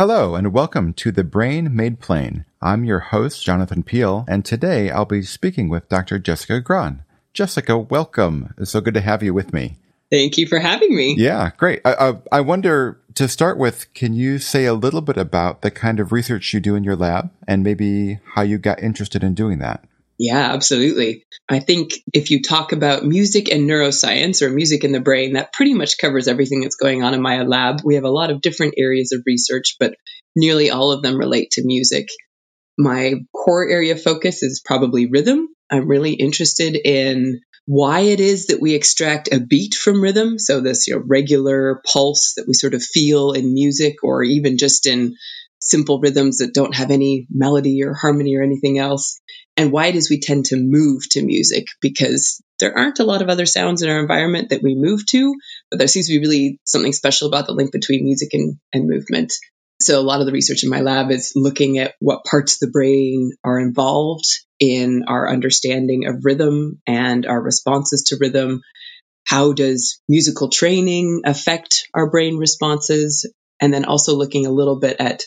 Hello, and welcome to The Brain Made Plain. I'm your host, Jonathan Peelle, and today I'll be speaking with Dr. Jessica Grahn. Jessica, welcome. It's so good to have you with me. Thank you for having me. Yeah, great. I, I, I, wonder to start with, can you say a little bit about the kind of research you do in your lab and maybe how you got interested in doing that? Yeah, absolutely. I think if you talk about music and neuroscience or music in the brain, that pretty much covers everything that's going on in my lab. We have a lot of different areas of research, but nearly all of them relate to music. My core area of focus is probably rhythm. I'm really interested in why it is that we extract a beat from rhythm. So this you know, regular pulse that we sort of feel in music or even just in simple rhythms that don't have any melody or harmony or anything else and why it is we tend to move to music because there aren't a lot of other sounds in our environment that we move to, but there seems to be really something special about the link between music and, and movement. So a lot of the research in my lab is looking at what parts of the brain are involved in our understanding of rhythm and our responses to rhythm. How does musical training affect our brain responses? And then also looking a little bit at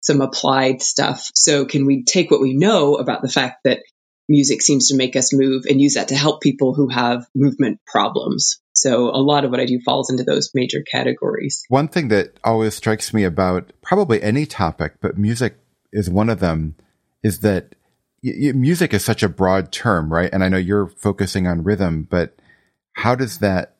some applied stuff. So can we take what we know about the fact that music seems to make us move and use that to help people who have movement problems? So a lot of what I do falls into those major categories. One thing that always strikes me about probably any topic, but music is one of them, is that y- music is such a broad term, right? And I know you're focusing on rhythm, but how does that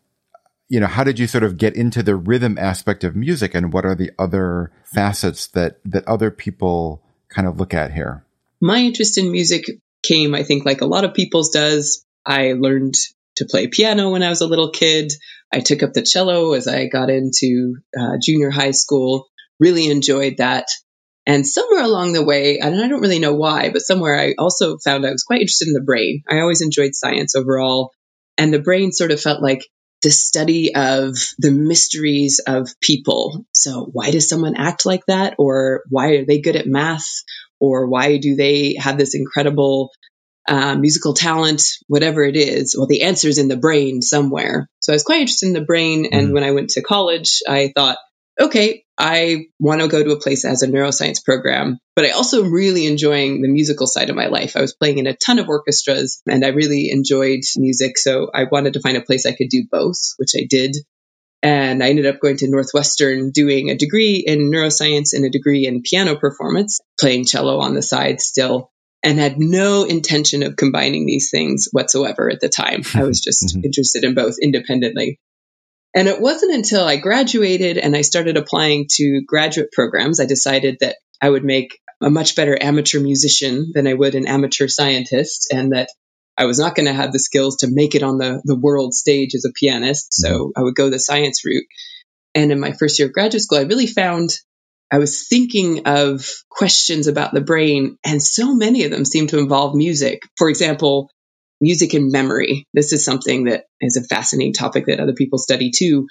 you know, how did you sort of get into the rhythm aspect of music and what are the other facets that, that other people kind of look at here? My interest in music came, I think, like a lot of people's does. I learned to play piano when I was a little kid. I took up the cello as I got into uh, junior high school, really enjoyed that. And somewhere along the way, and I don't really know why, but somewhere I also found I was quite interested in the brain. I always enjoyed science overall. And the brain sort of felt like the study of the mysteries of people. So, why does someone act like that? Or why are they good at math? Or why do they have this incredible uh, musical talent? Whatever it is, well, the answer is in the brain somewhere. So, I was quite interested in the brain. And mm when I went to college, I thought, okay, I want to go to a place that has a neuroscience program, but I also am really enjoying the musical side of my life. I was playing in a ton of orchestras and I really enjoyed music. So I wanted to find a place I could do both, which I did. And I ended up going to Northwestern doing a degree in neuroscience and a degree in piano performance, playing cello on the side still, and had no intention of combining these things whatsoever at the time. I was just mm-hmm. interested in both independently. And it wasn't until I graduated and I started applying to graduate programs, I decided that I would make a much better amateur musician than I would an amateur scientist, and that I was not going to have the skills to make it on the, the world stage as a pianist. So mm-hmm. I would go the science route. And in my first year of graduate school, I really found I was thinking of questions about the brain, and so many of them seemed to involve music. For example, music and memory. This is something that is a fascinating topic that other people study too.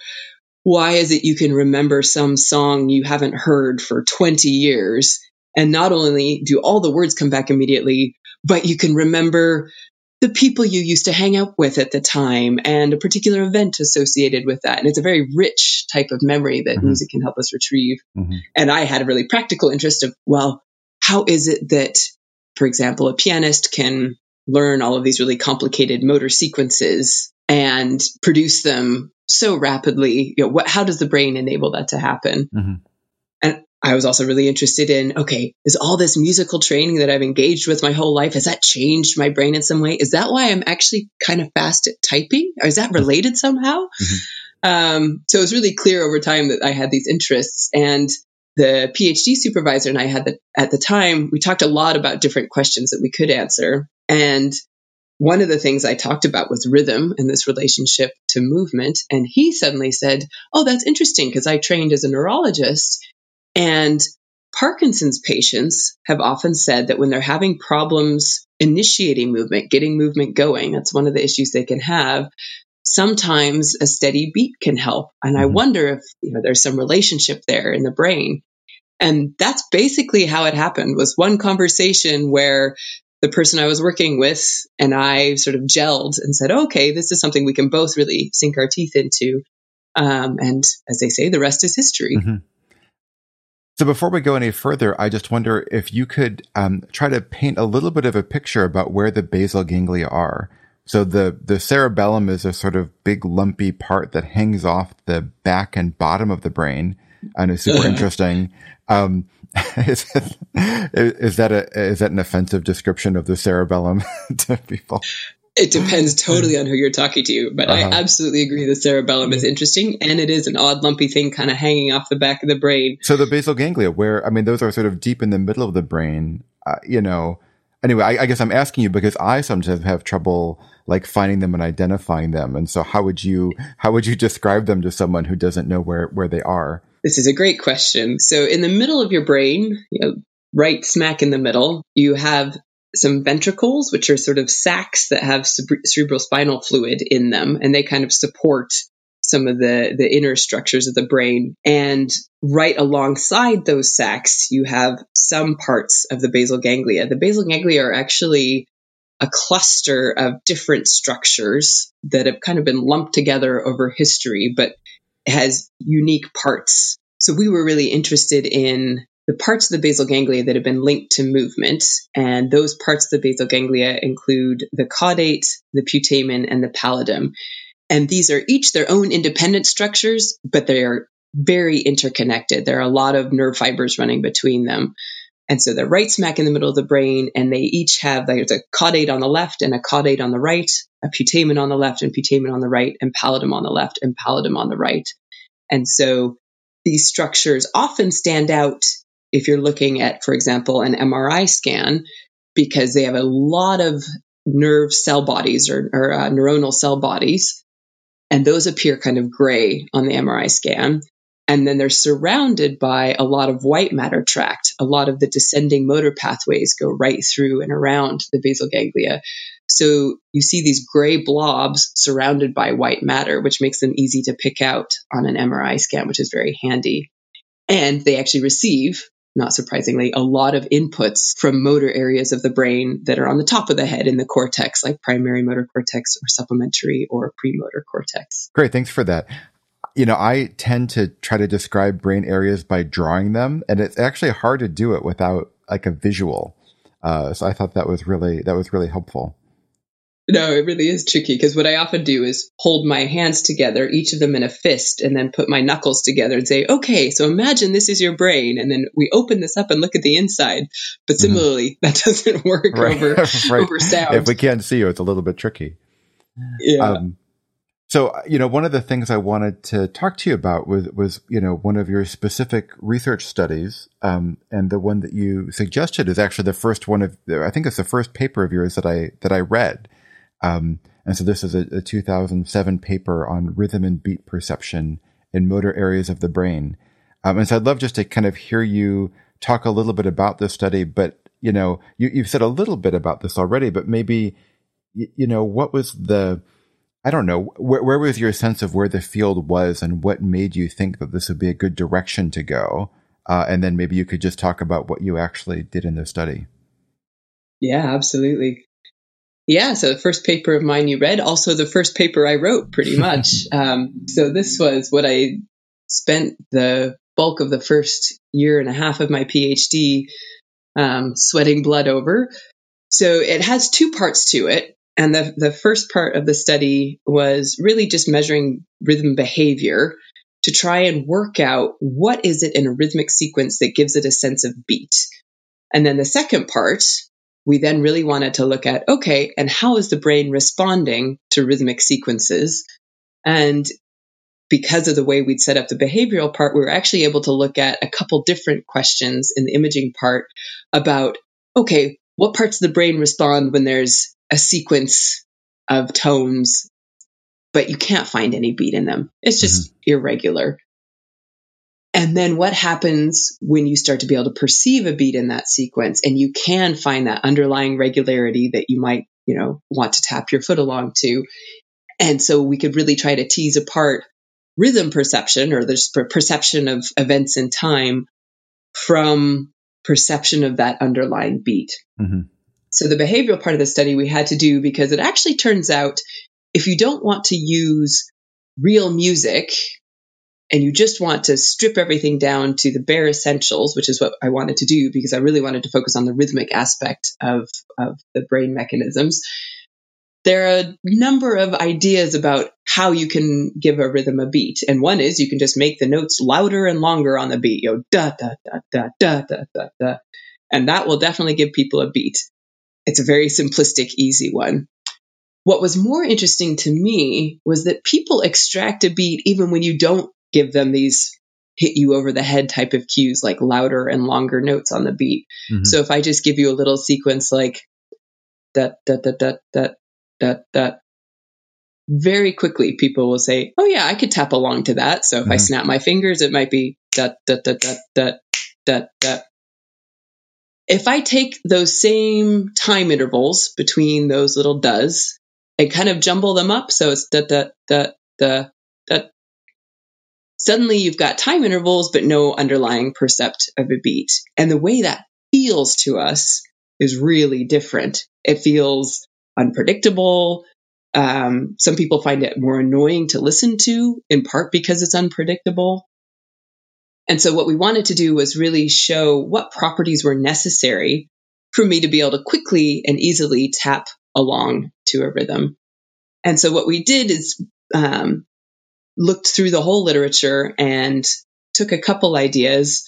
Why is it you can remember some song you haven't heard for 20 years? And not only do all the words come back immediately, but you can remember the people you used to hang out with at the time and a particular event associated with that. And it's a very rich type of memory that mm-hmm. music can help us retrieve. Mm-hmm. And I had a really practical interest of, well, how is it that, for example, a pianist can learn all of these really complicated motor sequences and produce them so rapidly. You know, what, how does the brain enable that to happen? Mm-hmm. And I was also really interested in okay, is all this musical training that I've engaged with my whole life, has that changed my brain in some way? Is that why I'm actually kind of fast at typing? Or is that related somehow? Mm-hmm. Um, so it was really clear over time that I had these interests. And the PhD supervisor and I had the, at the time, we talked a lot about different questions that we could answer. And one of the things I talked about was rhythm and this relationship to movement. And he suddenly said, Oh, that's interesting because I trained as a neurologist. And Parkinson's patients have often said that when they're having problems initiating movement, getting movement going, that's one of the issues they can have. Sometimes a steady beat can help. And I mm-hmm. wonder if you know, there's some relationship there in the brain. And that's basically how it happened was one conversation where the person I was working with and I sort of gelled and said, okay, this is something we can both really sink our teeth into. Um, and as they say, the rest is history. Mm-hmm. So before we go any further, I just wonder if you could um, try to paint a little bit of a picture about where the basal ganglia are. So the, the cerebellum is a sort of big lumpy part that hangs off the back and bottom of the brain and is super interesting. Um, is, is, that a, is that an offensive description of the cerebellum to people? It depends totally on who you're talking to, but uh-huh. I absolutely agree the cerebellum is interesting and it is an odd lumpy thing kind of hanging off the back of the brain. So the basal ganglia, where, I mean, those are sort of deep in the middle of the brain, uh, you know, anyway, I, I, guess I'm asking you because I sometimes have trouble like finding them and identifying them. And so how would you, how would you describe them to someone who doesn't know where, where they are? This is a great question. So in the middle of your brain, you know, right smack in the middle, you have some ventricles, which are sort of sacs that have cerebral spinal fluid in them, and they kind of support some of the, the inner structures of the brain. And right alongside those sacs, you have some parts of the basal ganglia. The basal ganglia are actually a cluster of different structures that have kind of been lumped together over history, but has unique parts. So we were really interested in the parts of the basal ganglia that have been linked to movement. And those parts of the basal ganglia include the caudate, the putamen, and the pallidum. And these are each their own independent structures, but they are very interconnected. There are a lot of nerve fibers running between them. And so they're right smack in the middle of the brain, and they each have there's a caudate on the left and a caudate on the right, a putamen on the left and putamen on the right, and pallidum on the left and pallidum on the right. And so these structures often stand out if you're looking at, for example, an MRI scan, because they have a lot of nerve cell bodies or, or uh, neuronal cell bodies, and those appear kind of gray on the MRI scan. And then they're surrounded by a lot of white matter tract. A lot of the descending motor pathways go right through and around the basal ganglia. So you see these gray blobs surrounded by white matter, which makes them easy to pick out on an MRI scan, which is very handy. And they actually receive not surprisingly, a lot of inputs from motor areas of the brain that are on the top of the head in the cortex, like primary motor cortex or supplementary or premotor cortex. Great. Thanks for that. You know, I tend to try to describe brain areas by drawing them, and it's actually hard to do it without like a visual. Uh, so I thought that was really that was really helpful. No, it really is tricky because what I often do is hold my hands together, each of them in a fist, and then put my knuckles together and say, okay, so imagine this is your brain. And then we open this up and look at the inside. But mm-hmm. similarly, mm-hmm. that doesn't work right. over, right. over sound. If we can't see you, it's a little bit tricky. Yeah. Um, so, you know, one of the things I wanted to talk to you about was, was you know, one of your specific research studies. Um, and the one that you suggested is actually the first one of, I think it's the first paper of yours that I, that I read. Um, and so this is a, a, 2007 paper on rhythm and beat perception in motor areas of the brain. Um, and so I'd love just to kind of hear you talk a little bit about this study, but you know, you, you've said a little bit about this already, but maybe, you, you know, what was the, I don't know, where, where was your sense of where the field was and what made you think that this would be a good direction to go? Uh, and then maybe you could just talk about what you actually did in the study. Yeah, absolutely. Yeah, so the first paper of mine you read, also the first paper I wrote, pretty much. um, so this was what I spent the bulk of the first year and a half of my PhD um, sweating blood over. So it has two parts to it. And the, the first part of the study was really just measuring rhythm behavior to try and work out what is it in a rhythmic sequence that gives it a sense of beat. And then the second part we then really wanted to look at okay, and how is the brain responding to rhythmic sequences? And because of the way we'd set up the behavioral part, we were actually able to look at a couple different questions in the imaging part about okay, what parts of the brain respond when there's a sequence of tones, but you can't find any beat in them? It's just mm-hmm. irregular. And then what happens when you start to be able to perceive a beat in that sequence and you can find that underlying regularity that you might, you know, want to tap your foot along to. And so we could really try to tease apart rhythm perception or the perception of events in time from perception of that underlying beat. Mm-hmm. So the behavioral part of the study we had to do because it actually turns out if you don't want to use real music and you just want to strip everything down to the bare essentials, which is what I wanted to do because I really wanted to focus on the rhythmic aspect of, of the brain mechanisms. There are a number of ideas about how you can give a rhythm a beat. And one is you can just make the notes louder and longer on the beat. You da, da, da, da, da, da, da, da. And that will definitely give people a beat. It's a very simplistic, easy one. What was more interesting to me was that people extract a beat even when you don't give them these hit you over the head type of cues like louder and longer notes on the beat. Mm-hmm. So if I just give you a little sequence like that that that that that that that very quickly people will say, "Oh yeah, I could tap along to that." So if mm-hmm. I snap my fingers, it might be that that that that that that that. If I take those same time intervals between those little does and kind of jumble them up, so it's that that that the that suddenly you've got time intervals but no underlying percept of a beat. And the way that feels to us is really different. It feels unpredictable. Um, some people find it more annoying to listen to, in part because it's unpredictable. And so, what we wanted to do was really show what properties were necessary for me to be able to quickly and easily tap along to a rhythm. And so, what we did is um, looked through the whole literature and took a couple ideas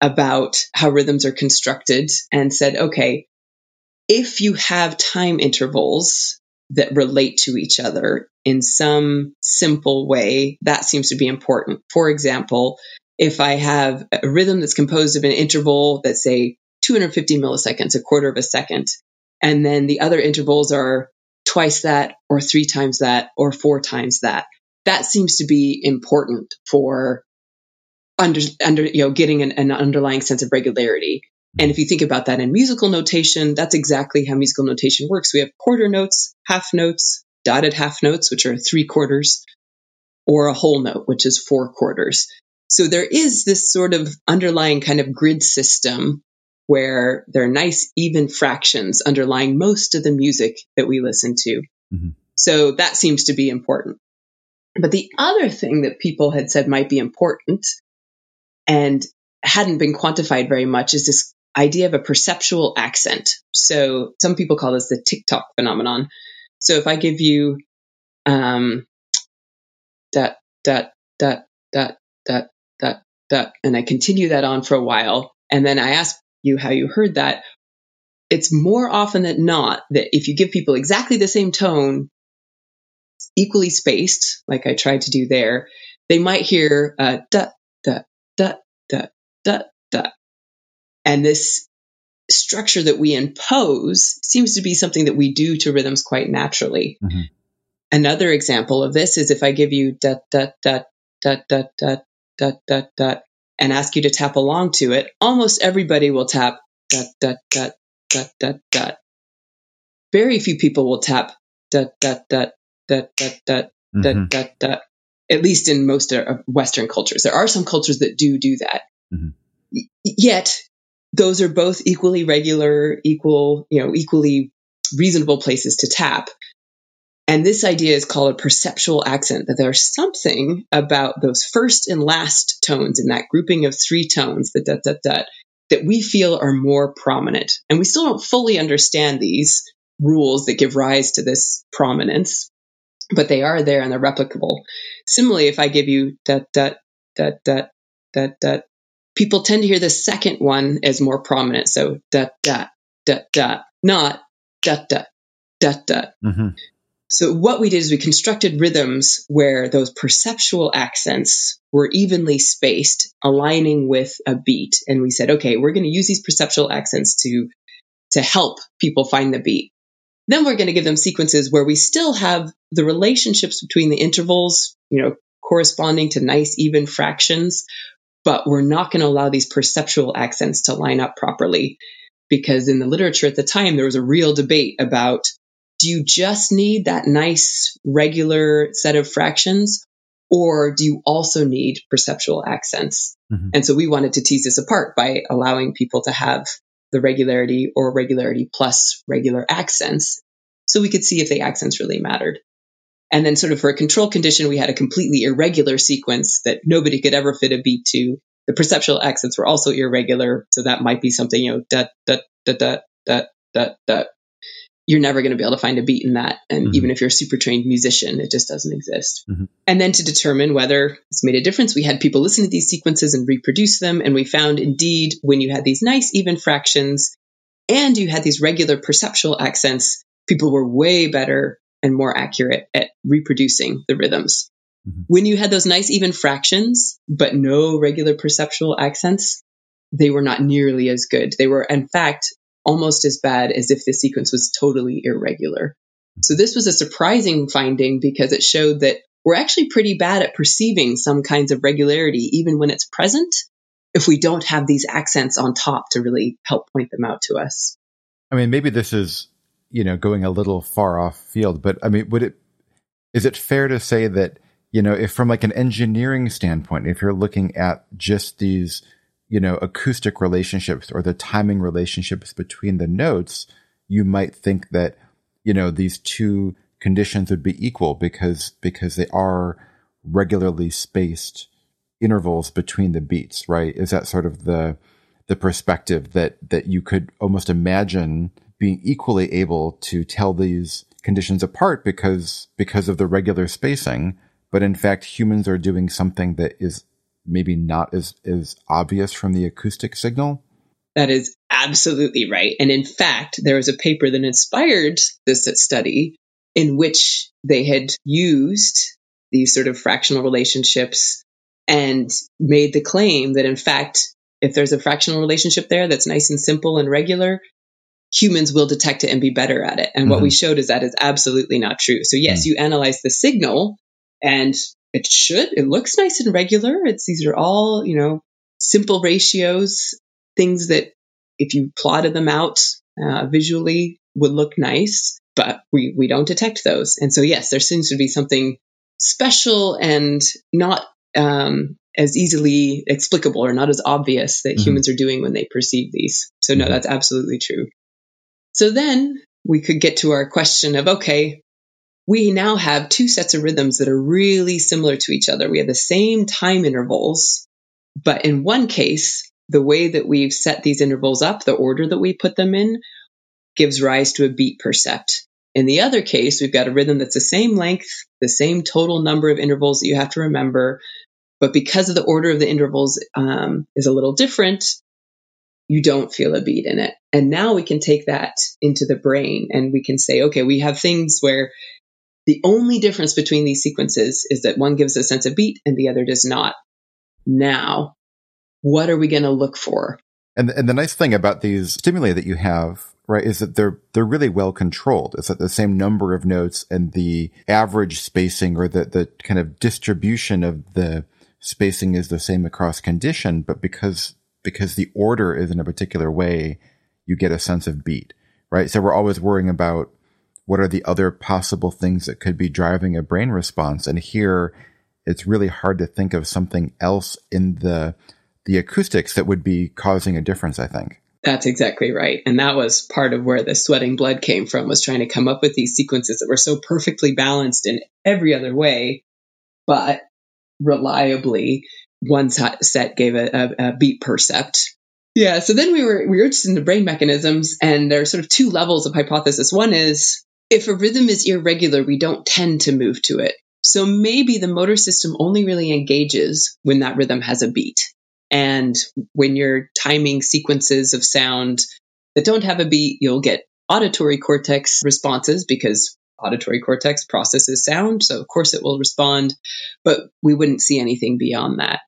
about how rhythms are constructed and said, okay, if you have time intervals that relate to each other in some simple way, that seems to be important. For example, if I have a rhythm that's composed of an interval that's say 250 milliseconds, a quarter of a second, and then the other intervals are twice that or three times that or four times that, that seems to be important for under, under you know getting an, an underlying sense of regularity. And if you think about that in musical notation, that's exactly how musical notation works. We have quarter notes, half notes, dotted half notes, which are three quarters, or a whole note, which is four quarters. So there is this sort of underlying kind of grid system where there are nice even fractions underlying most of the music that we listen to. Mm-hmm. So that seems to be important. But the other thing that people had said might be important and hadn't been quantified very much is this idea of a perceptual accent. So some people call this the tick-tock phenomenon. So if I give you um, that, that, that, that, that, that, that, and I continue that on for a while, and then I ask you how you heard that, it's more often than not that if you give people exactly the same tone, equally spaced, like I tried to do there, they might hear uh, da da da da da da, and this structure that we impose seems to be something that we do to rhythms quite naturally. Mm-hmm. Another example of this is if I give you da da da da da da da da da and ask you to tap along to it, almost everybody will tap da da da da da da. Very few people will tap da da da that that that mm-hmm. that that at least in most of Western cultures. There are some cultures that do do that. Mm-hmm. Yet those are both equally regular, equal, you know, equally reasonable places to tap. And this idea is called a perceptual accent, that there's something about those first and last tones in that grouping of three tones, the da da da, that we feel are more prominent. And we still don't fully understand these rules that give rise to this prominence but they are there and they're replicable. Similarly, if I give you that, that, that, that, that, that, people tend to hear the second one as more prominent. So that, that, that, that, not that, that, that, that. Mm-hmm. So what we did is we constructed rhythms where those perceptual accents were evenly spaced, aligning with a beat. And we said, okay, we're going to use these perceptual accents to, to help people find the beat. Then we're going to give them sequences where we still have the relationships between the intervals, you know, corresponding to nice even fractions, but we're not going to allow these perceptual accents to line up properly because in the literature at the time there was a real debate about do you just need that nice regular set of fractions or do you also need perceptual accents? Mm-hmm. And so we wanted to tease this apart by allowing people to have the regularity or regularity plus regular accents so we could see if the accents really mattered. And then, sort of for a control condition, we had a completely irregular sequence that nobody could ever fit a beat to. The perceptual accents were also irregular, so that might be something you know da da da da da da da. You're never going to be able to find a beat in that, and mm-hmm. even if you're a super trained musician, it just doesn't exist. Mm-hmm. And then to determine whether it's made a difference, we had people listen to these sequences and reproduce them, and we found indeed when you had these nice even fractions and you had these regular perceptual accents, people were way better and more accurate at reproducing the rhythms. Mm-hmm. When you had those nice even fractions, but no regular perceptual accents, they were not nearly as good. They were, in fact, almost as bad as if the sequence was totally irregular. So this was a surprising finding because it showed that we're actually pretty bad at perceiving some kinds of regularity, even when it's present, if we don't have these accents on top to really help point them out to us. I mean, maybe this is, you know, going a little far off field, but I mean, would it, is it fair to say that, you know, if from like an engineering standpoint, if you're looking at just these, you know, acoustic relationships or the timing relationships between the notes, you might think that, you know, these two conditions would be equal because, because they are regularly spaced intervals between the beats, right? Is that sort of the the perspective that that you could almost imagine being equally able to tell these conditions apart because because of the regular spacing, but in fact humans are doing something that is maybe not as as obvious from the acoustic signal? That is absolutely right. And in fact, there was a paper that inspired this study in which they had used these sort of fractional relationships and made the claim that in fact, if there's a fractional relationship there that's nice and simple and regular, humans will detect it and be better at it. And mm-hmm. what we mm-hmm. showed is that is absolutely not true. So yes, mm-hmm. you analyze the signal and it should, it looks nice and regular. It's, these are all, you know, simple ratios, things that if you plotted them out uh, visually would look nice, but we, we don't detect those. And so yes, there seems to be something special and not um, as easily explicable or not as obvious that mm-hmm. humans are doing when they perceive these. So, no, mm-hmm. that's absolutely true. So then we could get to our question of okay, we now have two sets of rhythms that are really similar to each other. We have the same time intervals, but in one case, the way that we've set these intervals up, the order that we put them in, gives rise to a beat percept. In the other case, we've got a rhythm that's the same length, the same total number of intervals that you have to remember, but because of the order of the intervals um, is a little different, you don't feel a beat in it. And now we can take that into the brain and we can say, okay, we have things where the only difference between these sequences is that one gives a sense of beat and the other does not. Now, what are we going to look for? And, and the nice thing about these stimuli that you have right, is that they're they're really well controlled. It's that the same number of notes and the average spacing or the the kind of distribution of the spacing is the same across condition, but because because the order is in a particular way, you get a sense of beat, right? So we're always worrying about what are the other possible things that could be driving a brain response, and here it's really hard to think of something else in the the acoustics that would be causing a difference. I think. That's exactly right. And that was part of where the sweating blood came from was trying to come up with these sequences that were so perfectly balanced in every other way, but reliably one set gave a, a, a beat percept. Yeah, so then we were we were interested in the brain mechanisms, and there are sort of two levels of hypothesis. One is if a rhythm is irregular, we don't tend to move to it. So maybe the motor system only really engages when that rhythm has a beat. And when you're timing sequences of sound that don't have a beat, you'll get auditory cortex responses because auditory cortex processes sound, so of course it will respond, but we wouldn't see anything beyond that.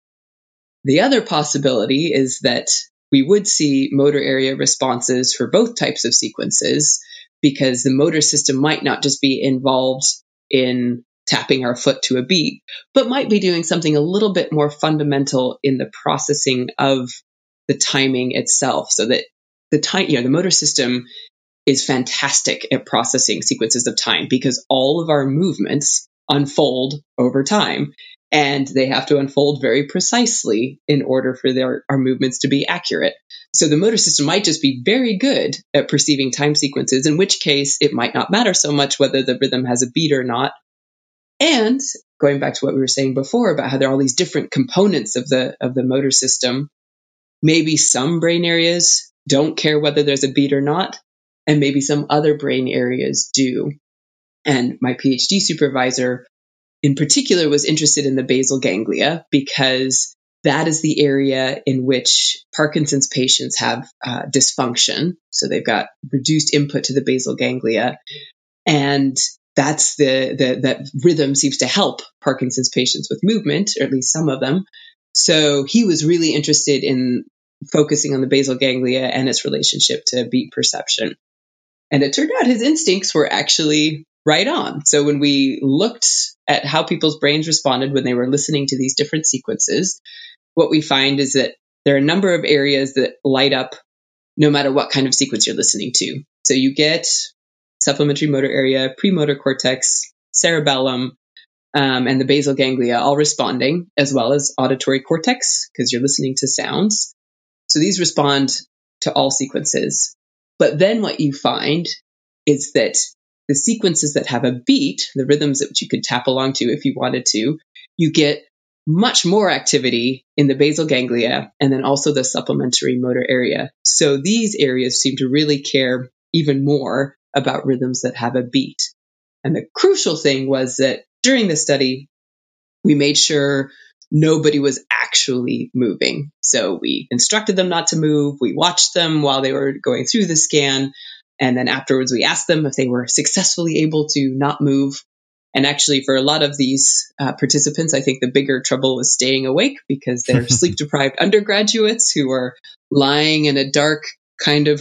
The other possibility is that we would see motor area responses for both types of sequences because the motor system might not just be involved in tapping our foot to a beat, but might be doing something a little bit more fundamental in the processing of the timing itself so that the time, you know, the motor system is fantastic at processing sequences of time because all of our movements unfold over time and they have to unfold very precisely in order for their, our movements to be accurate. So the motor system might just be very good at perceiving time sequences, in which case it might not matter so much whether the rhythm has a beat or not. And going back to what we were saying before about how there are all these different components of the of the motor system, maybe some brain areas don't care whether there's a beat or not, and maybe some other brain areas do. And my PhD supervisor in particular was interested in the basal ganglia because that is the area in which Parkinson's patients have uh, dysfunction. So they've got reduced input to the basal ganglia. And that's the, the, that rhythm seems to help Parkinson's patients with movement, or at least some of them. So he was really interested in focusing on the basal ganglia and its relationship to beat perception. And it turned out his instincts were actually right on. So when we looked at how people's brains responded when they were listening to these different sequences, what we find is that there are a number of areas that light up no matter what kind of sequence you're listening to. So you get supplementary motor area, premotor cortex, cerebellum, um, and the basal ganglia all responding, as well as auditory cortex, because you're listening to sounds. So these respond to all sequences. But then what you find is that the sequences that have a beat, the rhythms that you could tap along to if you wanted to, you get much more activity in the basal ganglia and then also the supplementary motor area. So these areas seem to really care even more about rhythms that have a beat. And the crucial thing was that during the study, we made sure nobody was actually moving. So we instructed them not to move. We watched them while they were going through the scan. And then afterwards, we asked them if they were successfully able to not move. And actually, for a lot of these uh, participants, I think the bigger trouble was staying awake because they're sleep deprived undergraduates who are lying in a dark, kind of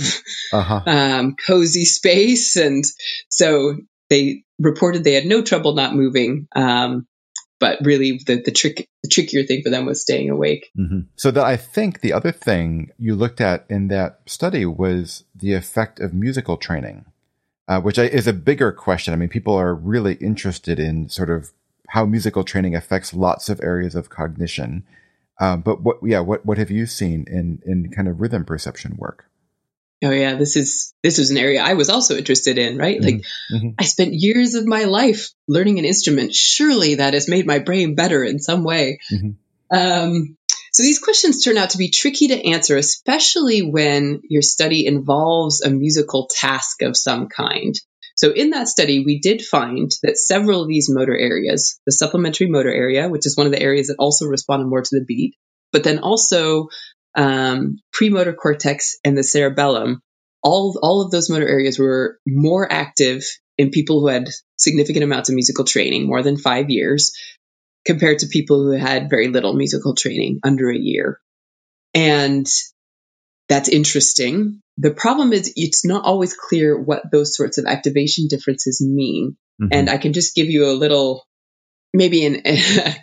uh-huh. um, cozy space. And so they reported they had no trouble not moving. Um, but really the, the trick the trickier thing for them was staying awake. Mm-hmm. so the, i think the other thing you looked at in that study was the effect of musical training uh, which is a bigger question. I mean people are really interested in sort of how musical training affects lots of areas of cognition. Um, but what yeah what what have you seen in in kind of rhythm perception work oh yeah this is this is an area i was also interested in right like mm-hmm. mm-hmm. i spent years of my life learning an instrument surely that has made my brain better in some way mm-hmm. um, so these questions turn out to be tricky to answer especially when your study involves a musical task of some kind so in that study we did find that several of these motor areas the supplementary motor area which is one of the areas that also responded more to the beat but then also um, premotor cortex and the cerebellum, all, all of those motor areas were more active in people who had significant amounts of musical training, more than five years, compared to people who had very little musical training, under a year. And that's interesting. The problem is it's not always clear what those sorts of activation differences mean. Mm-hmm. And I can just give you a little, maybe an,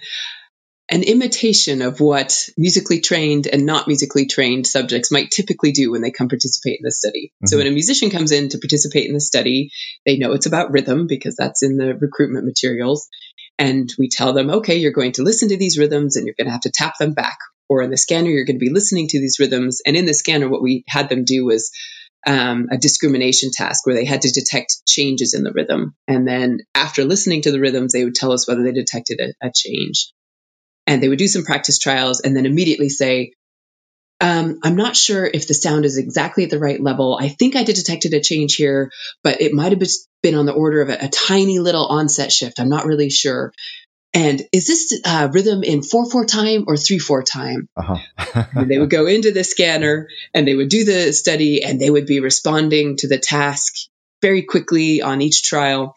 an imitation of what musically trained and not musically trained subjects might typically do when they come participate in the study. Mm-hmm. So when a musician comes in to participate in the study, they know it's about rhythm because that's in the recruitment materials. And we tell them, okay, you're going to listen to these rhythms and you're going to have to tap them back. Or in the scanner, you're going to be listening to these rhythms. And in the scanner, what we had them do was um, a discrimination task where they had to detect changes in the rhythm. And then after listening to the rhythms, they would tell us whether they detected a, a change and they would do some practice trials and then immediately say, um, I'm not sure if the sound is exactly at the right level. I think I did detected a change here, but it might have been on the order of a, a tiny little onset shift. I'm not really sure. And is this uh, rhythm in 4 4 time or 3 4 time? Uh-huh. and they would go into the scanner and they would do the study and they would be responding to the task very quickly on each trial.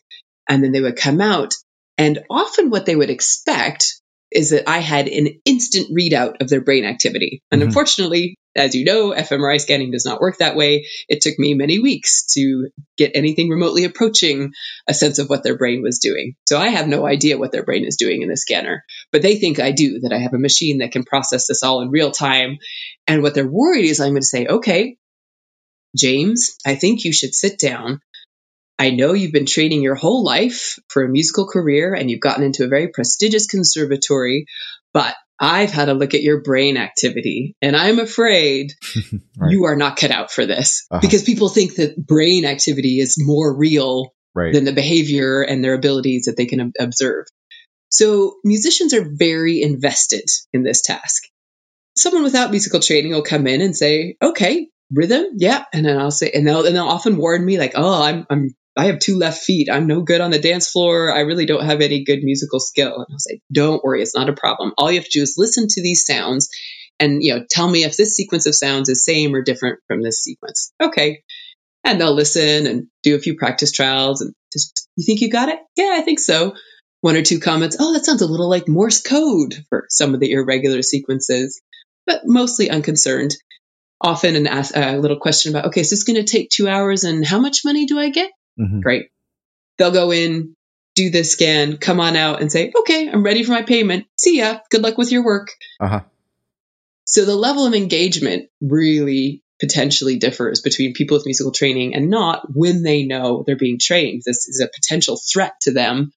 And then they would come out. And often what they would expect is that I had an instant readout of their brain activity. And mm-hmm. unfortunately, as you know, fMRI scanning does not work that way. It took me many weeks to get anything remotely approaching a sense of what their brain was doing. So I have no idea what their brain is doing in the scanner, but they think I do, that I have a machine that can process this all in real time. And what they're worried is I'm going to say, okay, James, I think you should sit down I know you've been training your whole life for a musical career and you've gotten into a very prestigious conservatory, but I've had a look at your brain activity and I'm afraid right. you are not cut out for this uh-huh. because people think that brain activity is more real right. than the behavior and their abilities that they can observe. So musicians are very invested in this task. Someone without musical training will come in and say, "Okay, rhythm, yeah," and then I'll say, and they'll and they'll often warn me like, "Oh, I'm I'm I have two left feet. I'm no good on the dance floor. I really don't have any good musical skill." And I'll say, "Don't worry, it's not a problem. All you have to do is listen to these sounds." And you know, tell me if this sequence of sounds is same or different from this sequence. Okay, and they'll listen and do a few practice trials and just, you think you got it? Yeah, I think so. One or two comments. Oh, that sounds a little like Morse code for some of the irregular sequences, but mostly unconcerned. Often an ask, a little question about, okay, is this going to take two hours and how much money do I get? Mm-hmm. Great. They'll go in, do this scan, come on out and say, okay, I'm ready for my payment. See ya. Good luck with your work. Uh-huh. So the level of engagement really potentially differs between people with musical training and not when they know they're being trained. This is a potential threat to them,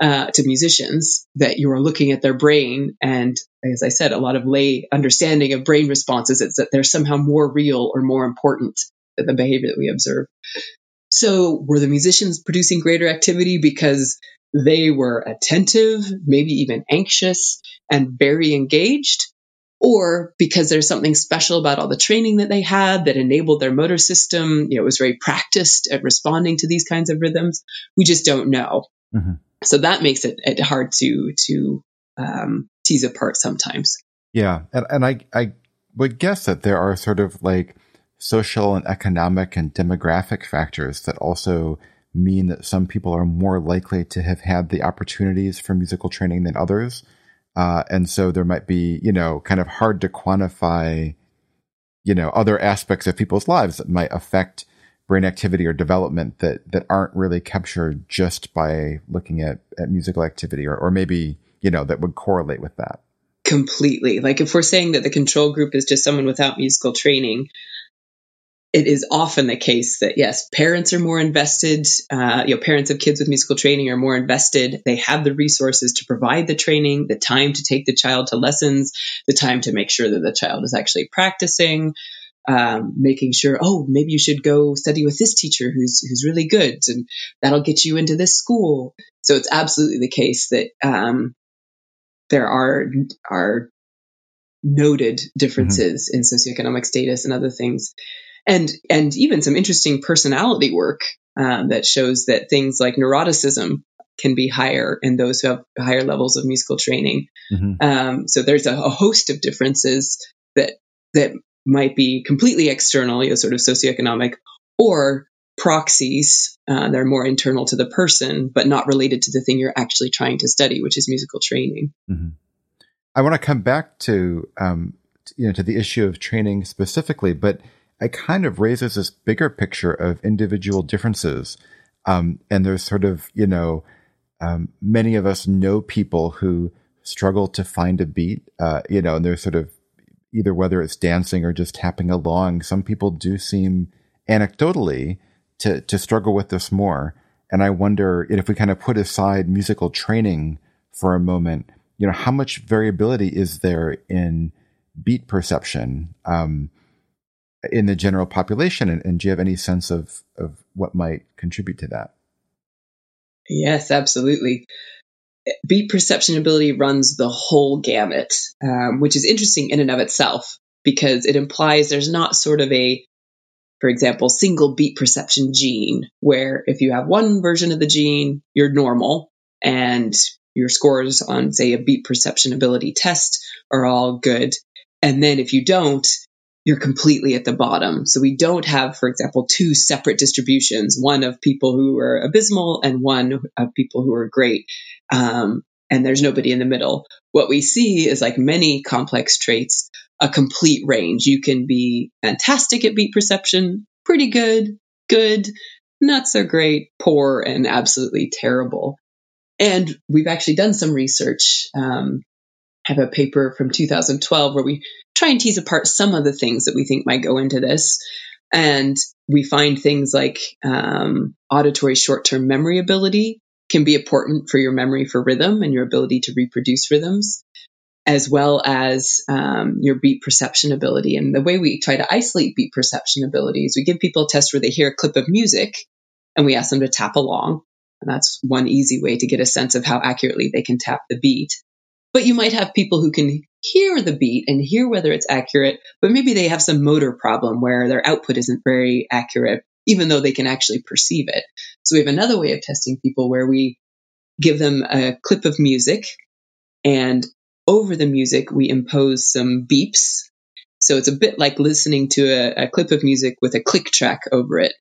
uh, to musicians, that you are looking at their brain. And as I said, a lot of lay understanding of brain responses is that they're somehow more real or more important than the behavior that we observe. So were the musicians producing greater activity because they were attentive, maybe even anxious, and very engaged? or because there's something special about all the training that they had that enabled their motor system, you know, was very practiced at responding to these kinds of rhythms. We just don't know. Mm-hmm. So that makes it, it, hard to to um, tease apart sometimes. Yeah, and and I I would guess that there are sort of like social and economic and demographic factors that also mean that some people are more likely to have had the opportunities for musical training than others. Uh, and so there might be, you know, kind of hard to quantify, you know, other aspects of people's lives that might affect brain activity or development that, that aren't really captured just by looking at, at musical activity or, or maybe, you know, that would correlate with that. Completely. Like if we're saying that the control group is just someone without musical training, it is often the case that yes, parents are more invested. Uh, you know, parents of kids with musical training are more invested. They have the resources to provide the training, the time to take the child to lessons, the time to make sure that the child is actually practicing, um, making sure. Oh, maybe you should go study with this teacher who's who's really good, and that'll get you into this school. So it's absolutely the case that um, there are are noted differences mm-hmm. in socioeconomic status and other things and and even some interesting personality work um, that shows that things like neuroticism can be higher in those who have higher levels of musical training. Mm-hmm. Um, so there's a, a, host of differences that that might be completely external, you know, sort of socioeconomic, or proxies uh, that are more internal to the person, but not related to the thing you're actually trying to study, which is musical training. Mm-hmm. I want to come back to um, you know to the issue of training specifically, but it kind of raises this bigger picture of individual differences. Um, and there's sort of, you know, um, many of us know people who struggle to find a beat, uh, you know, and there's sort of either whether it's dancing or just tapping along. Some people do seem anecdotally to, to struggle with this more. And I wonder if we kind of put aside musical training for a moment, you know, how much variability is there in beat perception? Um, in the general population? And, and do you have any sense of, of what might contribute to that? Yes, absolutely. Beat perception ability runs the whole gamut, um, which is interesting in and of itself because it implies there's not sort of a, for example, single beat perception gene where if you have one version of the gene, you're normal and your scores on, say, a beat perception ability test are all good. And then if you don't, you're completely at the bottom. So we don't have, for example, two separate distributions, one of people who are abysmal and one of people who are great. Um, and there's nobody in the middle. What we see is like many complex traits, a complete range. You can be fantastic at beat perception, pretty good, good, not so great, poor, and absolutely terrible. And we've actually done some research. Um, have a paper from 2012 where we try and tease apart some of the things that we think might go into this. And we find things like um, auditory short term memory ability can be important for your memory for rhythm and your ability to reproduce rhythms, as well as um, your beat perception ability. And the way we try to isolate beat perception ability is we give people a test where they hear a clip of music and we ask them to tap along. And that's one easy way to get a sense of how accurately they can tap the beat. But you might have people who can hear the beat and hear whether it's accurate, but maybe they have some motor problem where their output isn't very accurate, even though they can actually perceive it. So we have another way of testing people where we give them a clip of music and over the music we impose some beeps. So it's a bit like listening to a, a clip of music with a click track over it.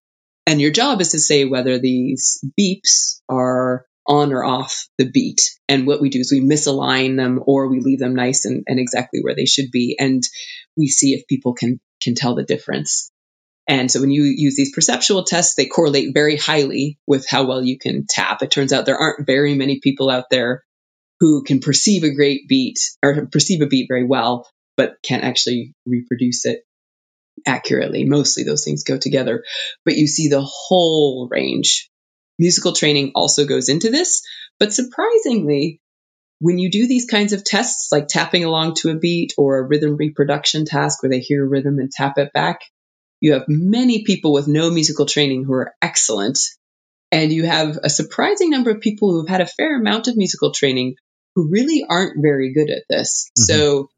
And your job is to say whether these beeps are on or off the beat. And what we do is we misalign them or we leave them nice and, and exactly where they should be. And we see if people can, can tell the difference. And so when you use these perceptual tests, they correlate very highly with how well you can tap. It turns out there aren't very many people out there who can perceive a great beat or perceive a beat very well, but can't actually reproduce it accurately. Mostly those things go together, but you see the whole range. Musical training also goes into this, but surprisingly, when you do these kinds of tests, like tapping along to a beat or a rhythm reproduction task where they hear a rhythm and tap it back, you have many people with no musical training who are excellent. And you have a surprising number of people who have had a fair amount of musical training who really aren't very good at this. Mm-hmm. So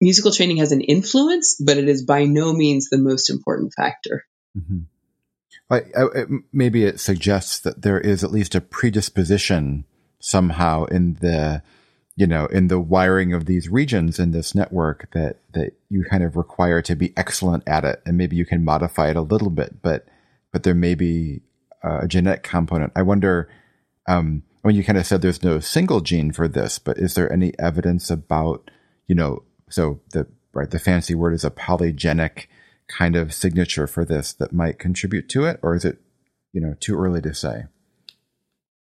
musical training has an influence, but it is by no means the most important factor. Mm-hmm. I, I, maybe it suggests that there is at least a predisposition somehow in the, you know, in the wiring of these regions in this network that, that you kind of require to be excellent at it. And maybe you can modify it a little bit, but, but there may be a genetic component. I wonder, um, I mean, you kind of said there's no single gene for this, but is there any evidence about, you know, so the right the fancy word is a polygenic kind of signature for this that might contribute to it, or is it, you know, too early to say?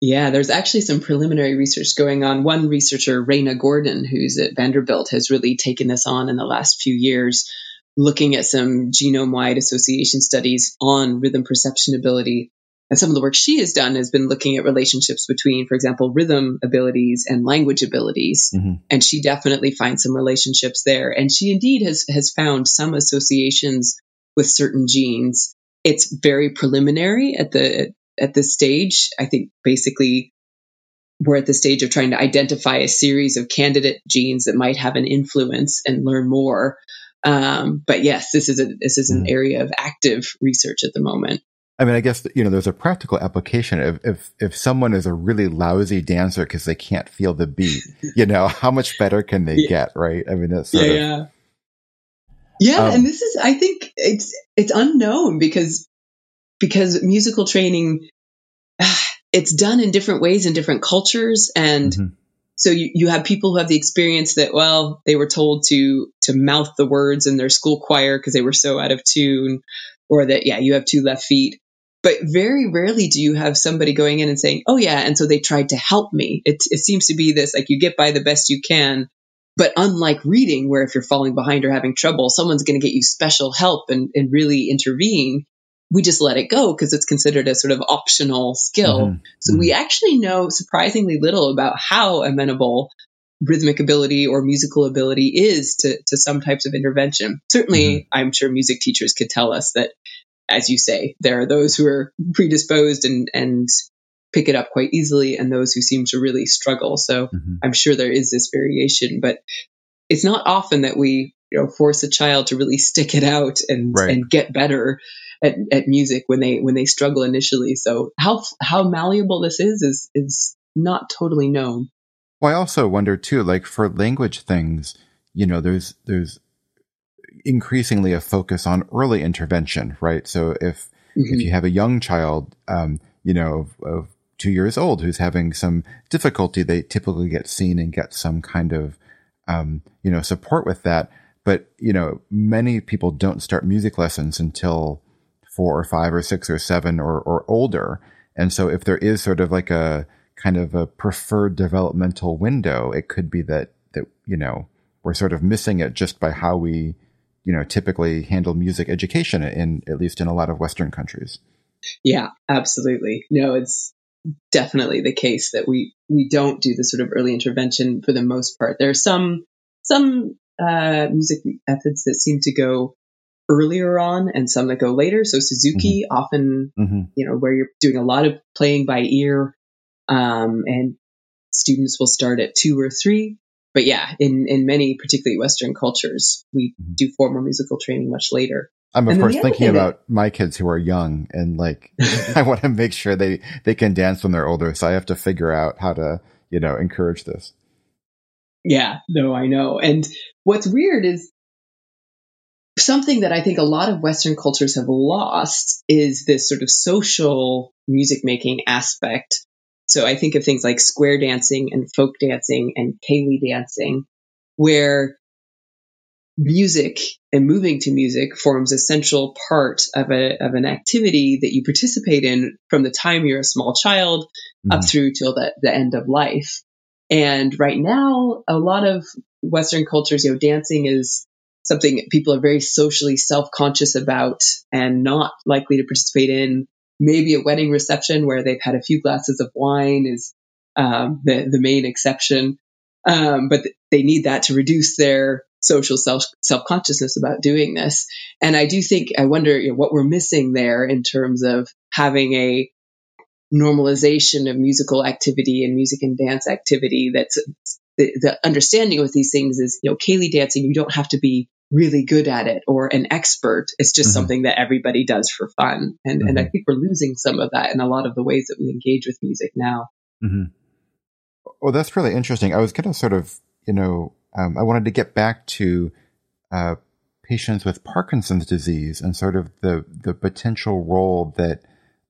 Yeah, there's actually some preliminary research going on. One researcher, Reyna Gordon, who's at Vanderbilt, has really taken this on in the last few years, looking at some genome wide association studies on rhythm perception ability and some of the work she has done has been looking at relationships between, for example, rhythm abilities and language abilities. Mm-hmm. And she definitely finds some relationships there. And she indeed has, has found some associations with certain genes. It's very preliminary at the, at this stage. I think basically we're at the stage of trying to identify a series of candidate genes that might have an influence and learn more. Um, but yes, this is a, this is an mm-hmm. area of active research at the moment. I mean, I guess, you know, there's a practical application. If, if, if someone is a really lousy dancer because they can't feel the beat, you know, how much better can they yeah. get? Right. I mean, that's yeah, of, yeah. Yeah. Um, and this is, I think it's, it's unknown because, because musical training, it's done in different ways in different cultures. And mm-hmm. so you, you have people who have the experience that, well, they were told to, to mouth the words in their school choir because they were so out of tune or that, yeah, you have two left feet but very rarely do you have somebody going in and saying, "Oh yeah," and so they tried to help me. It it seems to be this like you get by the best you can, but unlike reading, where if you're falling behind or having trouble, someone's going to get you special help and and really intervene. We just let it go because it's considered a sort of optional skill. Mm-hmm. So mm-hmm. we actually know surprisingly little about how amenable rhythmic ability or musical ability is to, to some types of intervention. Certainly, mm-hmm. I'm sure music teachers could tell us that as you say, there are those who are predisposed and, and pick it up quite easily and those who seem to really struggle. So mm-hmm. I'm sure there is this variation, but it's not often that we, you know, force a child to really stick it out and, right. and get better at, at music when they, when they struggle initially. So how, how malleable this is, is, is not totally known. Well, I also wonder too, like for language things, you know, there's, there's increasingly a focus on early intervention, right? So if mm-hmm. if you have a young child, um, you know, of, of, two years old who's having some difficulty, they typically get seen and get some kind of um, you know support with that. But you know, many people don't start music lessons until four or five or six or seven or or older. And so if there is sort of like a kind of a preferred developmental window, it could be that that you know we're sort of missing it just by how we you know, typically handle music education in, at least in a lot of Western countries. Yeah, absolutely. No, it's definitely the case that we, we don't do the sort of early intervention for the most part. There are some, some, uh, music methods that seem to go earlier on and some that go later. So Suzuki mm-hmm. often, mm-hmm. you know, where you're doing a lot of playing by ear Um, and students will start at two or three. But yeah, in, in many, particularly Western cultures, we mm-hmm. do formal musical training much later. I'm of and course thinking about that, my kids who are young and like I want to make sure they they can dance when they're older. So I have to figure out how to you know encourage this. Yeah, no, I know. And what's weird is something that I think a lot of Western cultures have lost is this sort of social music making aspect. So I think of things like square dancing and folk dancing and ceilidh dancing, where music and moving to music forms a central part of a of an activity that you participate in from the time you're a small child mm-hmm. up through till the, the end of life. And right now, a lot of Western cultures, you know, dancing is something people are very socially self-conscious about and not likely to participate in. Maybe a wedding reception where they've had a few glasses of wine is um, the the main exception, um, but they need that to reduce their social self self consciousness about doing this. And I do think I wonder you know, what we're missing there in terms of having a normalization of musical activity and music and dance activity. That's the, the understanding with these things is you know ceilidh dancing. You don't have to be really good at it or an expert. It's just mm-hmm. something that everybody does for fun. And mm-hmm. and I mm-hmm. think we're losing some of that in a lot of the ways that we engage with music now. Mm-hmm. Well, that's really interesting. I was going to sort of, you know, um, I wanted to get back to uh, patients with Parkinson's disease and sort of the the potential role that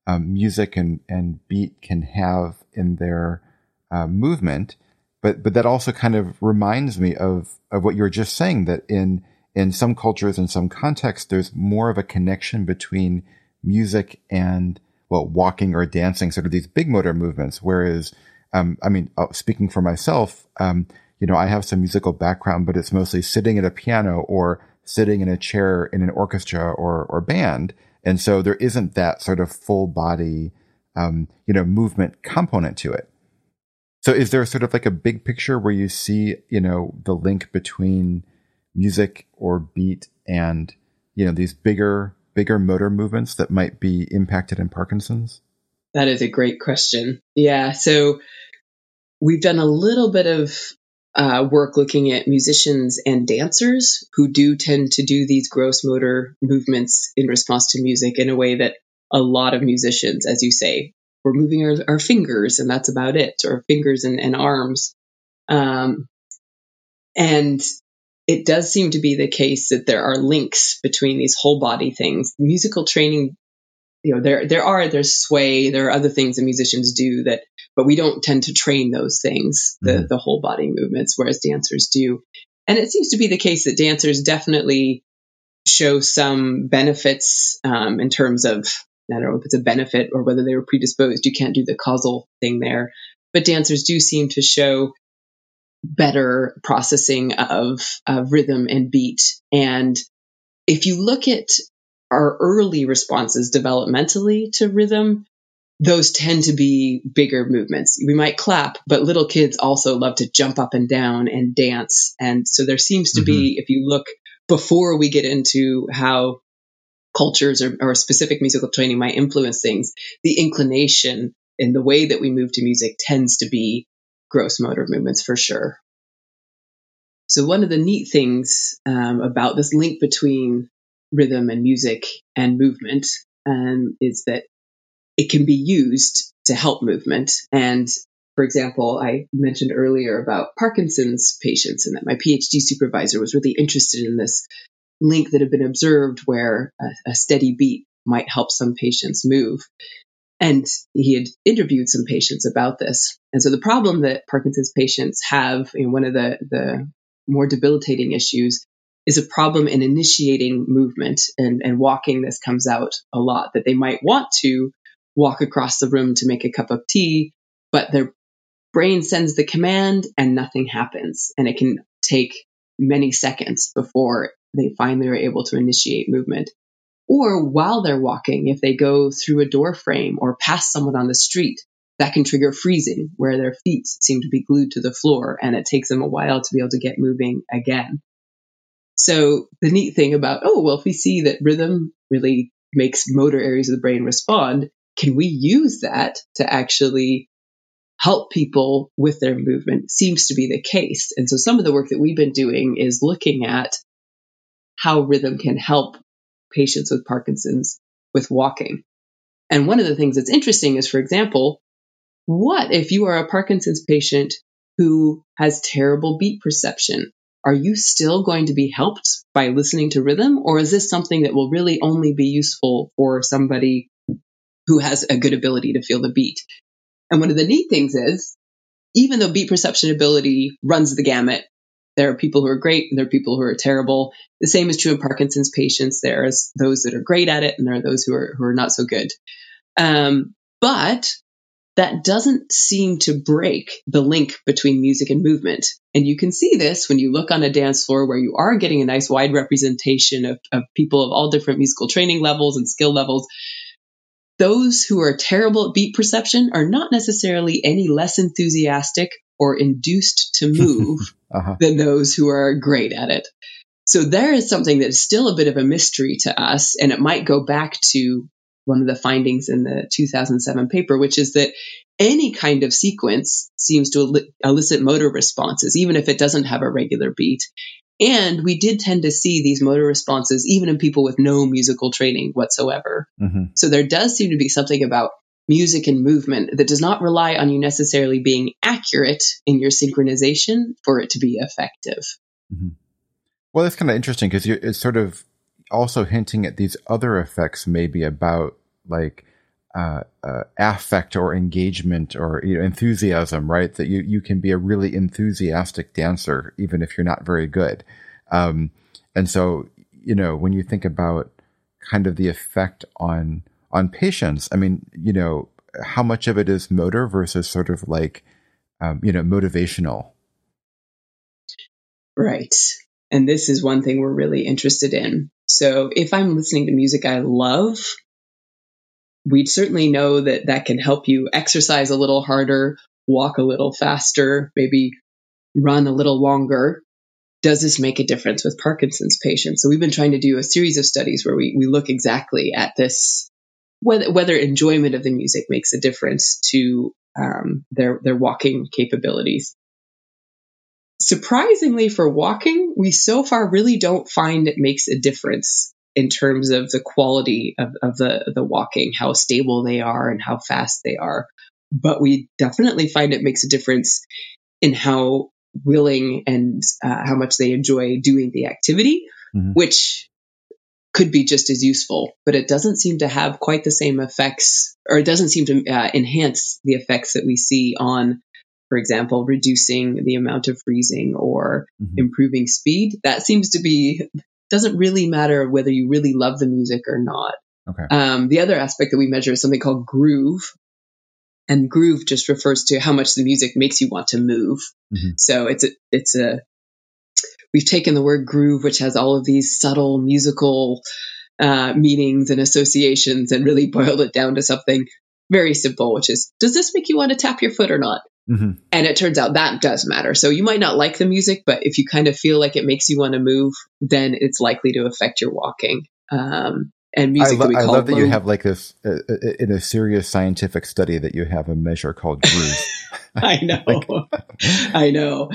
um, music and, and beat can have in their uh, movement. But but that also kind of reminds me of of what you were just saying that in in some cultures in some contexts there's more of a connection between music and well walking or dancing, sort of these big motor movements. Whereas um, I mean, uh, speaking for myself, um, you know, I have some musical background, but it's mostly sitting at a piano or sitting in a chair in an orchestra or, or band. And so there isn't that sort of full body, um, you know, movement component to it. So is there sort of like a big picture where you see, you know, the link between music or beat and, you know, these bigger, bigger motor movements that might be impacted in Parkinson's? That is a great question. Yeah. So we've done a little bit of uh, work looking at musicians and dancers who do tend to do these gross motor movements in response to music in a way that a lot of musicians, as you say, we're moving our, our fingers and that's about it, or fingers and, and arms. Um, and it does seem to be the case that there are links between these whole body things. Musical training you know there there are there's sway there are other things that musicians do that but we don't tend to train those things the mm-hmm. the whole body movements whereas dancers do and it seems to be the case that dancers definitely show some benefits um, in terms of I don't know if it's a benefit or whether they were predisposed. You can't do the causal thing there, but dancers do seem to show better processing of, of rhythm and beat. And if you look at our early responses developmentally to rhythm, those tend to be bigger movements. We might clap, but little kids also love to jump up and down and dance. And so there seems to mm-hmm. be, if you look before we get into how cultures or, or specific musical training might influence things, the inclination in the way that we move to music tends to be gross motor movements for sure. So one of the neat things um, about this link between rhythm and music and movement um, is that it can be used to help movement. And for example, I mentioned earlier about Parkinson's patients and that my PhD supervisor was really interested in this link that had been observed where a, a steady beat might help some patients move. And he had interviewed some patients about this. And so the problem that Parkinson's patients have, one of the, the more debilitating issues is a problem in initiating movement and, and walking. This comes out a lot that they might want to walk across the room to make a cup of tea, but their brain sends the command and nothing happens. And it can take many seconds before they finally are able to initiate movement. Or while they're walking, if they go through a door frame or past someone on the street, that can trigger freezing where their feet seem to be glued to the floor and it takes them a while to be able to get moving again. So the neat thing about, oh, well, if we see that rhythm really makes motor areas of the brain respond, can we use that to actually help people with their movement seems to be the case. And so some of the work that we've been doing is looking at how rhythm can help patients with Parkinson's with walking. And one of the things that's interesting is, for example, what if you are a Parkinson's patient who has terrible beat perception? Are you still going to be helped by listening to rhythm? Or is this something that will really only be useful for somebody who has a good ability to feel the beat? And one of the neat things is, even though beat perception ability runs the gamut, there are people who are great and there are people who are terrible. The same is true of Parkinson's patients. There's those that are great at it and there are those who are, who are not so good. Um, but that doesn't seem to break the link between music and movement. And you can see this when you look on a dance floor where you are getting a nice wide representation of, of people of all different musical training levels and skill levels those who are terrible at beat perception are not necessarily any less enthusiastic or induced to move uh-huh. than those who are great at it. So there is something that is still a bit of a mystery to us, and it might go back to one of the findings in the 2007 paper, which is that any kind of sequence seems to elicit motor responses, even if it doesn't have a regular beat. And we did tend to see these motor responses even in people with no musical training whatsoever. Mm-hmm. So there does seem to be something about music and movement that does not rely on you necessarily being accurate in your synchronization for it to be effective. Mm-hmm. Well, that's kind of interesting because you're it's sort of also hinting at these other effects, maybe about like uh, uh, affect or engagement or you know, enthusiasm, right? That you, you can be a really enthusiastic dancer even if you're not very good. Um, and so, you know, when you think about kind of the effect on on patients, I mean, you know, how much of it is motor versus sort of like, um, you know, motivational. Right. And this is one thing we're really interested in. So if I'm listening to music I love, we certainly know that that can help you exercise a little harder, walk a little faster, maybe run a little longer. Does this make a difference with Parkinson's patients? So we've been trying to do a series of studies where we, we look exactly at this, whether, whether enjoyment of the music makes a difference to um, their, their walking capabilities. Surprisingly for walking, we so far really don't find it makes a difference in terms of the quality of, of the, the walking, how stable they are and how fast they are. But we definitely find it makes a difference in how willing and uh, how much they enjoy doing the activity, mm-hmm. which could be just as useful, but it doesn't seem to have quite the same effects, or it doesn't seem to uh, enhance the effects that we see on, for example, reducing the amount of freezing or mm-hmm. improving speed. That seems to be doesn't really matter whether you really love the music or not. Okay. Um, the other aspect that we measure is something called groove. And groove just refers to how much the music makes you want to move. Mm-hmm. So it's a, it's a, we've taken the word groove, which has all of these subtle musical uh, meanings and associations, and really boiled it down to something very simple, which is, does this make you want to tap your foot or not? Mm-hmm. And it turns out that does matter. So you might not like the music, but if you kind of feel like it makes you want to move, then it's likely to affect your walking. Um, and music I, lo- I love that you have like this uh, uh, in a serious scientific study that you have a measure called groove. I know. like, I know.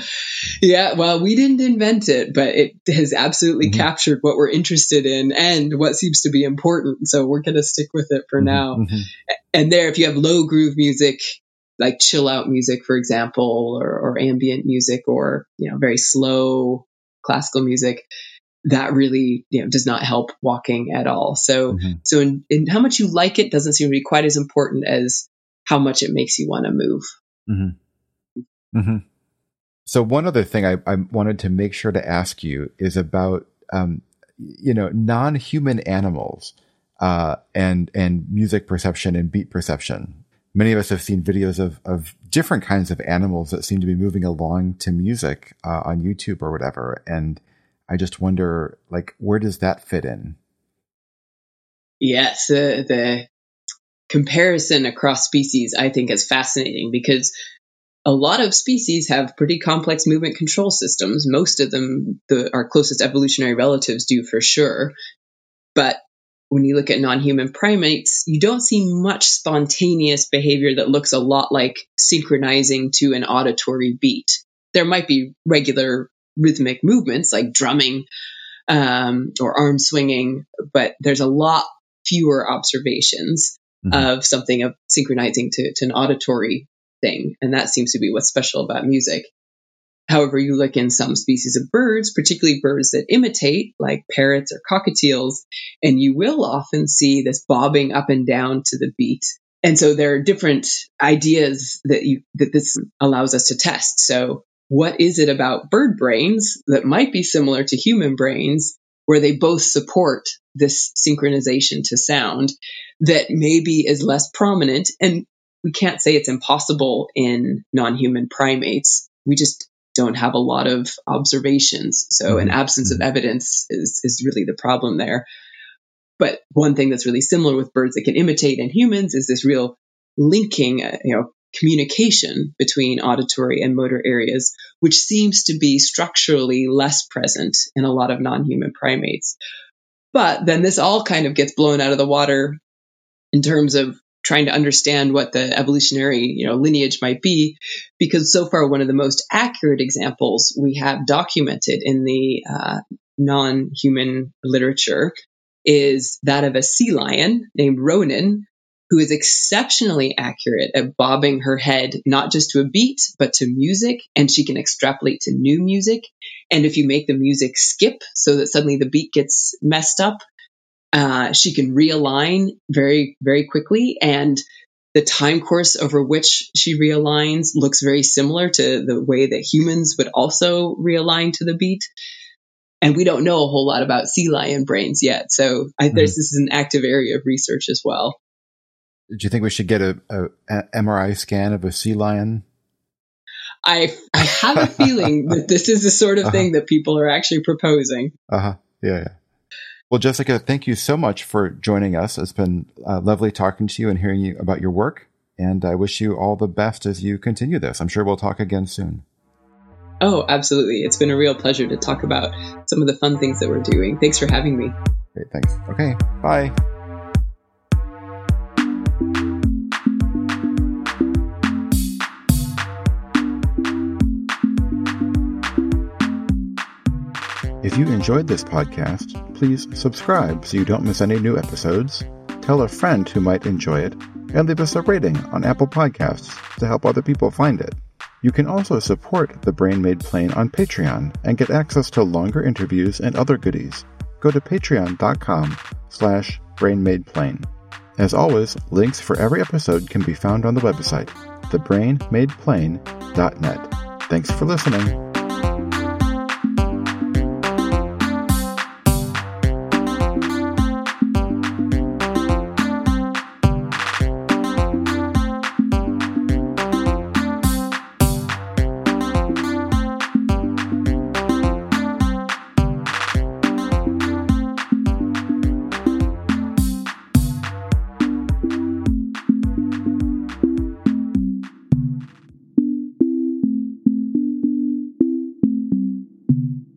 Yeah. Well, we didn't invent it, but it has absolutely mm-hmm. captured what we're interested in and what seems to be important. So we're going to stick with it for mm-hmm, now. Mm-hmm. And there, if you have low groove music, like chill out music, for example, or, or ambient music or, you know, very slow classical music, that really, you know, does not help walking at all. So, mm-hmm. so in, in, how much you like it doesn't seem to be quite as important as how much it makes you want to move. Mm-hmm. Mm-hmm. So one other thing I, I, wanted to make sure to ask you is about, um, you know, non-human animals, uh, and, and music perception and beat perception many of us have seen videos of, of different kinds of animals that seem to be moving along to music uh, on YouTube or whatever. And I just wonder, like, where does that fit in? Yes, the comparison across species I think is fascinating because a lot of species have pretty complex movement control systems. Most of them, the, our closest evolutionary relatives do for sure. But when you look at non human primates, you don't see much spontaneous behavior that looks a lot like synchronizing to an auditory beat. There might be regular rhythmic movements like drumming um, or arm swinging, but there's a lot fewer observations mm-hmm. of something of synchronizing to, to an auditory thing. And that seems to be what's special about music. However, you look in some species of birds, particularly birds that imitate, like parrots or cockatiels, and you will often see this bobbing up and down to the beat. And so there are different ideas that you, that this allows us to test. So what is it about bird brains that might be similar to human brains where they both support this synchronization to sound that maybe is less prominent and we can't say it's impossible in non-human primates. We just don't have a lot of observations. So an mm-hmm. absence of mm-hmm. evidence is, is really the problem there. But one thing that's really similar with birds that can imitate in humans is this real linking, uh, you know, communication between auditory and motor areas, which seems to be structurally less present in a lot of non-human primates. But then this all kind of gets blown out of the water in terms of trying to understand what the evolutionary you know lineage might be because so far one of the most accurate examples we have documented in the uh, non-human literature is that of a sea lion named Ronan who is exceptionally accurate at bobbing her head not just to a beat but to music and she can extrapolate to new music and if you make the music skip so that suddenly the beat gets messed up uh, she can realign very, very quickly. And the time course over which she realigns looks very similar to the way that humans would also realign to the beat. And we don't know a whole lot about sea lion brains yet. So I, mm-hmm. this is an active area of research as well. Do you think we should get a, a, a MRI scan of a sea lion? I, I have a feeling that this is the sort of uh-huh. thing that people are actually proposing. Uh huh. Yeah, yeah. Well, Jessica, thank you so much for joining us. It's been uh, lovely talking to you and hearing you about your work. And I wish you all the best as you continue this. I'm sure we'll talk again soon. Oh, absolutely. It's been a real pleasure to talk about some of the fun things that we're doing. Thanks for having me. Great. Thanks. Okay. Bye. If you enjoyed this podcast, please subscribe so you don't miss any new episodes, tell a friend who might enjoy it, and leave us a rating on Apple Podcasts to help other people find it. You can also support The Brain Made Plain on Patreon and get access to longer interviews and other goodies. Go to patreon.com slash brainmadeplain. As always, links for every episode can be found on the website, thebrainmadeplain.net. Thanks for listening.